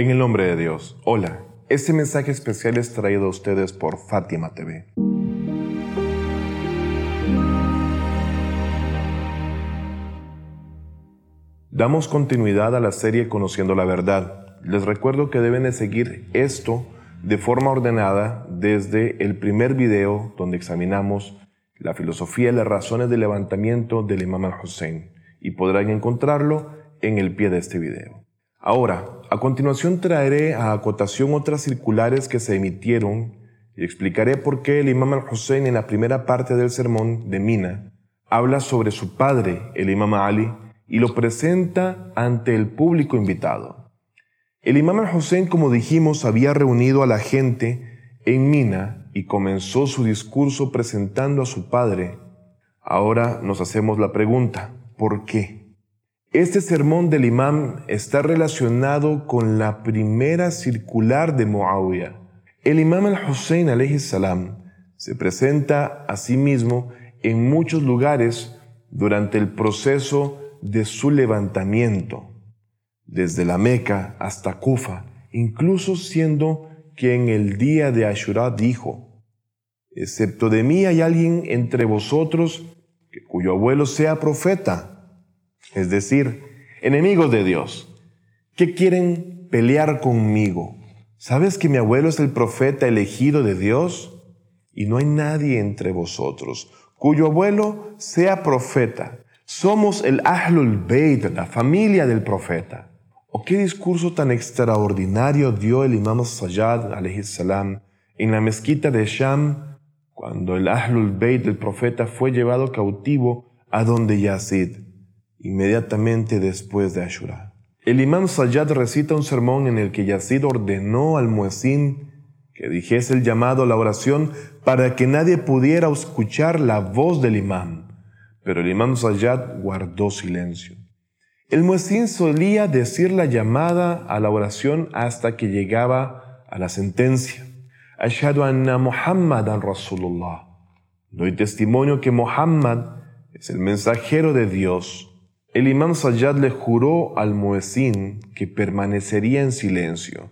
En el nombre de Dios, hola. Este mensaje especial es traído a ustedes por Fátima TV. Damos continuidad a la serie Conociendo la Verdad. Les recuerdo que deben de seguir esto de forma ordenada desde el primer video donde examinamos la filosofía y las razones del levantamiento del Imam al-Hussein y podrán encontrarlo en el pie de este video. Ahora, a continuación traeré a acotación otras circulares que se emitieron y explicaré por qué el Imam al-Hussein en la primera parte del sermón de Mina habla sobre su padre, el Imam Ali, y lo presenta ante el público invitado. El Imam al-Hussein, como dijimos, había reunido a la gente en Mina y comenzó su discurso presentando a su padre. Ahora nos hacemos la pregunta, ¿por qué? Este sermón del imam está relacionado con la primera circular de Muawiyah. El imam al-Hussein salam se presenta a sí mismo en muchos lugares durante el proceso de su levantamiento, desde la Meca hasta Kufa, incluso siendo que en el día de Ashura dijo, excepto de mí hay alguien entre vosotros cuyo abuelo sea profeta es decir, enemigos de Dios, que quieren pelear conmigo. ¿Sabes que mi abuelo es el profeta elegido de Dios? Y no hay nadie entre vosotros cuyo abuelo sea profeta. Somos el Ahlul Bayt, la familia del profeta. ¿O qué discurso tan extraordinario dio el Imam Sayyad salam en la mezquita de Sham cuando el Ahlul Bayt del profeta fue llevado cautivo a donde Yazid? Inmediatamente después de Ashura. El imam Sayyad recita un sermón en el que Yazid ordenó al muezzin que dijese el llamado a la oración para que nadie pudiera escuchar la voz del imam, pero el imam Sayyad guardó silencio. El muezzin solía decir la llamada a la oración hasta que llegaba a la sentencia. Ashhadu anna Muhammadan Rasulullah. Doy testimonio que Muhammad es el mensajero de Dios el imam Sayyad le juró al muezzin que permanecería en silencio.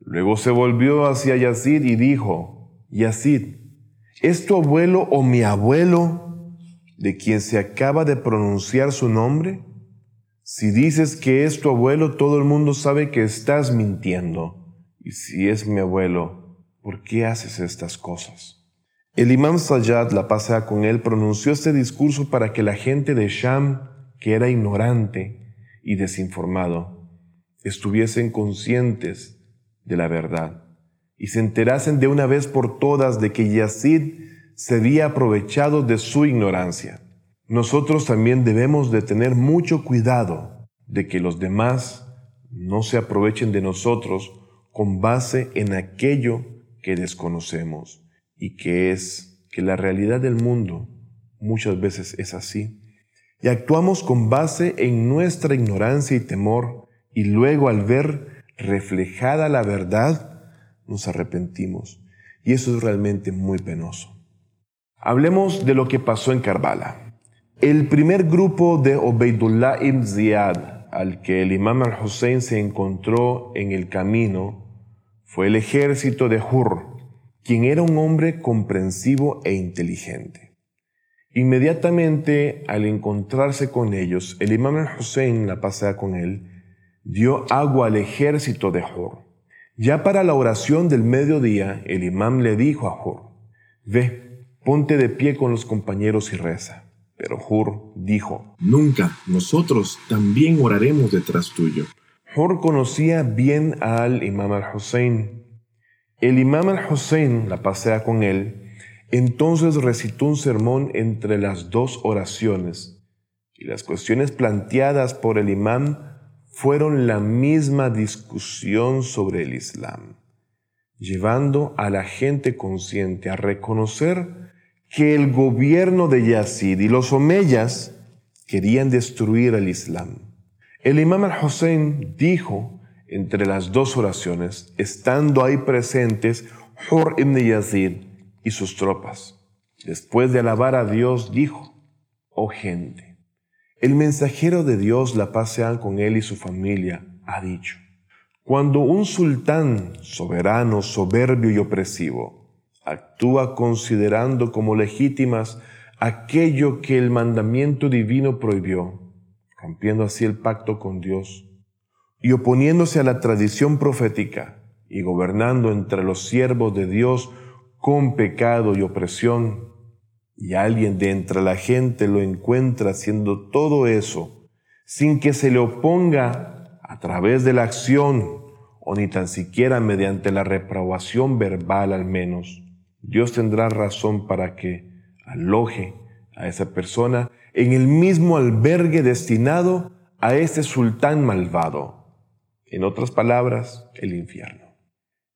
Luego se volvió hacia Yazid y dijo, Yazid, ¿es tu abuelo o mi abuelo de quien se acaba de pronunciar su nombre? Si dices que es tu abuelo, todo el mundo sabe que estás mintiendo. Y si es mi abuelo, ¿por qué haces estas cosas? El imam Sayyad, la pasea con él, pronunció este discurso para que la gente de Sham que era ignorante y desinformado, estuviesen conscientes de la verdad y se enterasen de una vez por todas de que Yazid se había aprovechado de su ignorancia. Nosotros también debemos de tener mucho cuidado de que los demás no se aprovechen de nosotros con base en aquello que desconocemos y que es que la realidad del mundo muchas veces es así y actuamos con base en nuestra ignorancia y temor y luego al ver reflejada la verdad, nos arrepentimos. Y eso es realmente muy penoso. Hablemos de lo que pasó en Karbala. El primer grupo de Obeidullah ibn Ziyad al que el imam al-Hussein se encontró en el camino fue el ejército de Hur, quien era un hombre comprensivo e inteligente. Inmediatamente al encontrarse con ellos, el imam al-Hussein la pasea con él, dio agua al ejército de Hur. Ya para la oración del mediodía, el imam le dijo a Hur, ve, ponte de pie con los compañeros y reza. Pero Hur dijo, Nunca, nosotros también oraremos detrás tuyo. Hur conocía bien al imam al-Hussein. El imam al-Hussein la pasea con él entonces recitó un sermón entre las dos oraciones y las cuestiones planteadas por el imán fueron la misma discusión sobre el Islam, llevando a la gente consciente a reconocer que el gobierno de Yazid y los omeyas querían destruir el Islam. El imam al-Hussein dijo entre las dos oraciones, estando ahí presentes Hur ibn Yazid, y sus tropas. Después de alabar a Dios, dijo, oh gente, el mensajero de Dios, la paz con él y su familia, ha dicho, Cuando un sultán soberano, soberbio y opresivo actúa considerando como legítimas aquello que el mandamiento divino prohibió, rompiendo así el pacto con Dios, y oponiéndose a la tradición profética, y gobernando entre los siervos de Dios con pecado y opresión, y alguien de entre la gente lo encuentra haciendo todo eso, sin que se le oponga a través de la acción o ni tan siquiera mediante la reprobación verbal al menos, Dios tendrá razón para que aloje a esa persona en el mismo albergue destinado a ese sultán malvado. En otras palabras, el infierno.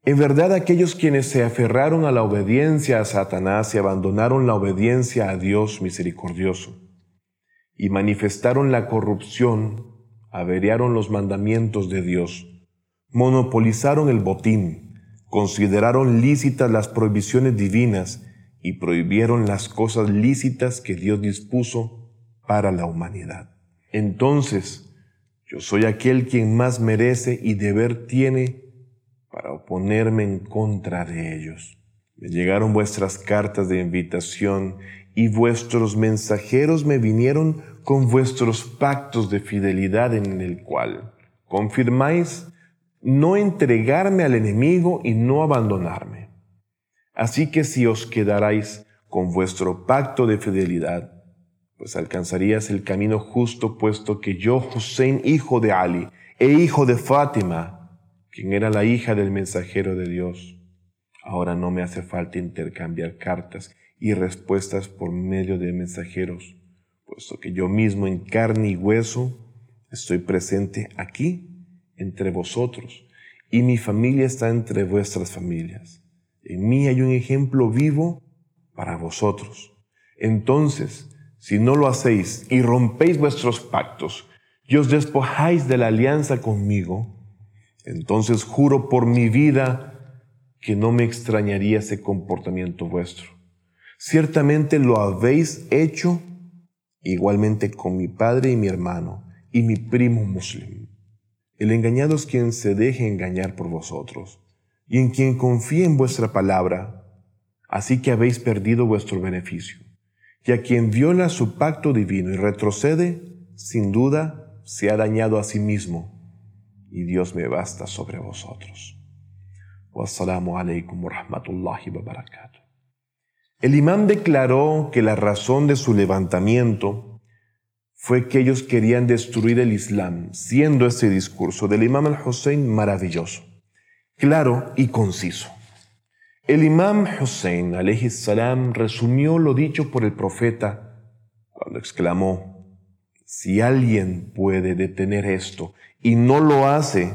En verdad aquellos quienes se aferraron a la obediencia a Satanás y abandonaron la obediencia a Dios misericordioso y manifestaron la corrupción, averiaron los mandamientos de Dios, monopolizaron el botín, consideraron lícitas las prohibiciones divinas y prohibieron las cosas lícitas que Dios dispuso para la humanidad. Entonces, yo soy aquel quien más merece y deber tiene para oponerme en contra de ellos. Me llegaron vuestras cartas de invitación y vuestros mensajeros me vinieron con vuestros pactos de fidelidad en el cual confirmáis no entregarme al enemigo y no abandonarme. Así que si os quedarais con vuestro pacto de fidelidad, pues alcanzarías el camino justo puesto que yo, Hussein, hijo de Ali e hijo de Fátima, quien era la hija del mensajero de Dios. Ahora no me hace falta intercambiar cartas y respuestas por medio de mensajeros, puesto que yo mismo en carne y hueso estoy presente aquí entre vosotros y mi familia está entre vuestras familias. En mí hay un ejemplo vivo para vosotros. Entonces, si no lo hacéis y rompéis vuestros pactos y os despojáis de la alianza conmigo, entonces juro por mi vida que no me extrañaría ese comportamiento vuestro. Ciertamente lo habéis hecho igualmente con mi padre y mi hermano y mi primo muslim. El engañado es quien se deje engañar por vosotros y en quien confíe en vuestra palabra, así que habéis perdido vuestro beneficio. Y a quien viola su pacto divino y retrocede, sin duda se ha dañado a sí mismo y Dios me basta sobre vosotros. Wassalamu alaikum wa rahmatullahi wa barakatuh. El imán declaró que la razón de su levantamiento fue que ellos querían destruir el Islam, siendo ese discurso del imam al-Hussein maravilloso, claro y conciso. El imam Hussein salam resumió lo dicho por el profeta cuando exclamó, si alguien puede detener esto y no lo hace,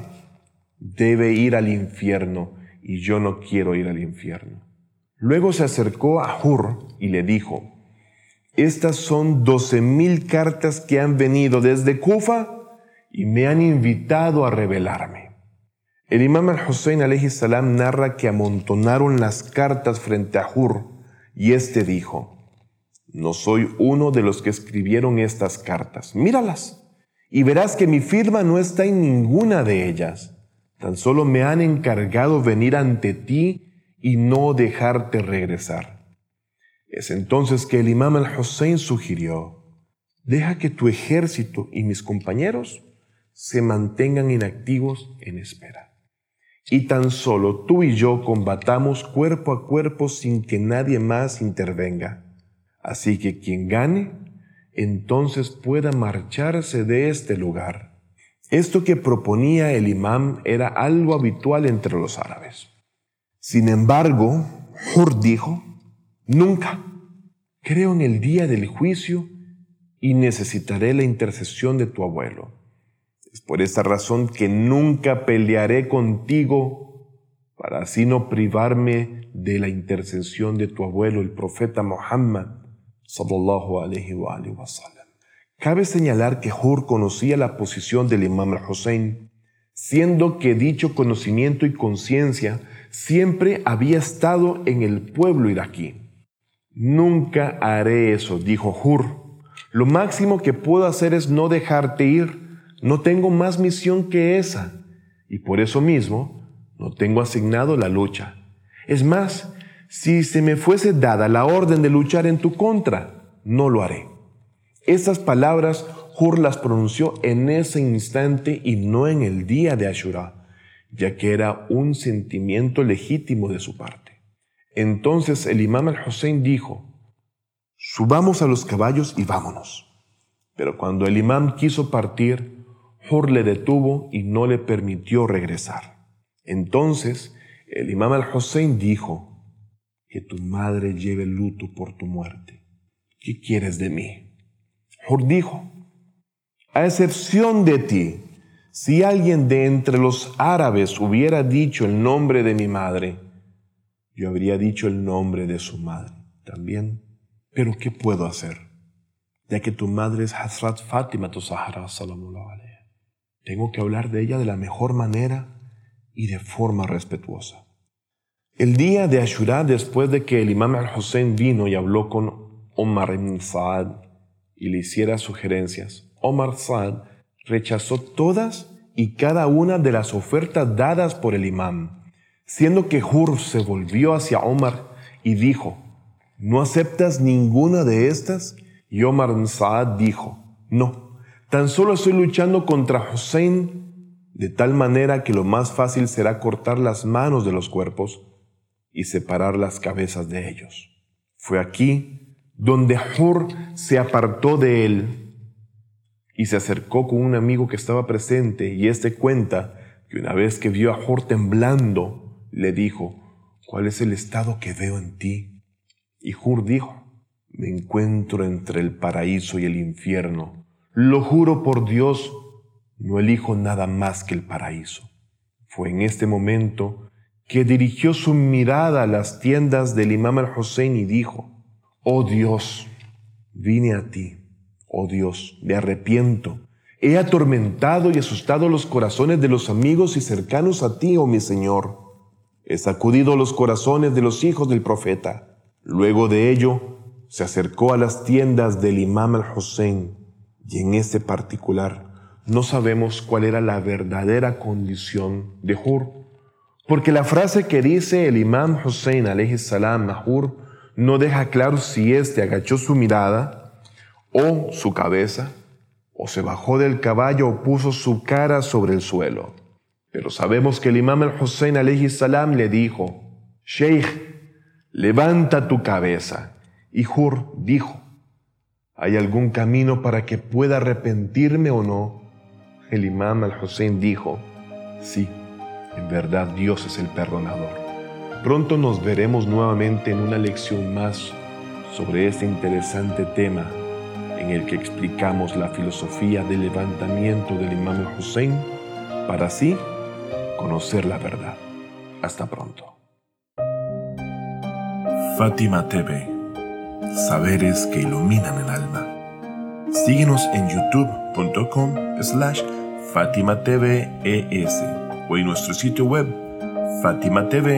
debe ir al infierno y yo no quiero ir al infierno. Luego se acercó a Hur y le dijo, estas son doce mil cartas que han venido desde Kufa y me han invitado a revelarme. El imam al-Hussein salam narra que amontonaron las cartas frente a Hur y éste dijo, no soy uno de los que escribieron estas cartas, míralas y verás que mi firma no está en ninguna de ellas. Tan solo me han encargado venir ante ti y no dejarte regresar. Es entonces que el imam al-Hussein sugirió, deja que tu ejército y mis compañeros se mantengan inactivos en espera. Y tan solo tú y yo combatamos cuerpo a cuerpo sin que nadie más intervenga. Así que quien gane entonces pueda marcharse de este lugar. Esto que proponía el imam era algo habitual entre los árabes. Sin embargo, Hur dijo, nunca, creo en el día del juicio y necesitaré la intercesión de tu abuelo. Es por esta razón que nunca pelearé contigo para así no privarme de la intercesión de tu abuelo, el profeta Muhammad, Cabe señalar que Hur conocía la posición del imam al-Hussein, siendo que dicho conocimiento y conciencia siempre había estado en el pueblo iraquí. Nunca haré eso, dijo Hur. Lo máximo que puedo hacer es no dejarte ir. No tengo más misión que esa. y por eso mismo no tengo asignado la lucha. Es más, si se me fuese dada la orden de luchar en tu contra, no lo haré. Estas palabras Hur las pronunció en ese instante y no en el día de Ashura, ya que era un sentimiento legítimo de su parte. Entonces el imam al-Hussein dijo, subamos a los caballos y vámonos. Pero cuando el imam quiso partir, Hur le detuvo y no le permitió regresar. Entonces el imam al-Hussein dijo, que tu madre lleve luto por tu muerte. ¿Qué quieres de mí? Hur dijo, a excepción de ti, si alguien de entre los árabes hubiera dicho el nombre de mi madre, yo habría dicho el nombre de su madre también. Pero ¿qué puedo hacer? Ya que tu madre es Hazrat Fatima tu Sahara Tengo que hablar de ella de la mejor manera y de forma respetuosa. El día de Ashura, después de que el imam al-Hussein vino y habló con Omar ibn Saad y le hiciera sugerencias, Omar Saad rechazó todas y cada una de las ofertas dadas por el imam, siendo que Hur se volvió hacia Omar y dijo, ¿no aceptas ninguna de estas? Y Omar Saad dijo, no, tan solo estoy luchando contra Hussein de tal manera que lo más fácil será cortar las manos de los cuerpos y separar las cabezas de ellos. Fue aquí donde Hur se apartó de él y se acercó con un amigo que estaba presente y éste cuenta que una vez que vio a Hur temblando, le dijo, ¿cuál es el estado que veo en ti? Y Hur dijo, me encuentro entre el paraíso y el infierno. Lo juro por Dios, no elijo nada más que el paraíso. Fue en este momento que dirigió su mirada a las tiendas del imam al-Hussein y dijo, Oh Dios, vine a ti Oh Dios, me arrepiento. He atormentado y asustado los corazones de los amigos y cercanos a ti, oh mi Señor. He sacudido los corazones de los hijos del profeta. Luego de ello, se acercó a las tiendas del imam al-Hussein y en este particular no sabemos cuál era la verdadera condición de Hur, porque la frase que dice el imam Hussein alayhi salam no deja claro si éste agachó su mirada o su cabeza, o se bajó del caballo o puso su cara sobre el suelo. Pero sabemos que el imam al-Hussein alayhi salam le dijo, Sheikh, levanta tu cabeza. Y Hur dijo, ¿hay algún camino para que pueda arrepentirme o no? El imam al-Hussein dijo, sí, en verdad Dios es el perdonador. Pronto nos veremos nuevamente en una lección más sobre este interesante tema en el que explicamos la filosofía del levantamiento del imam Hussein para así conocer la verdad. Hasta pronto. Fátima TV. Saberes que iluminan el alma. Síguenos en youtube.com slash Fátima o en nuestro sitio web fatimatv.es.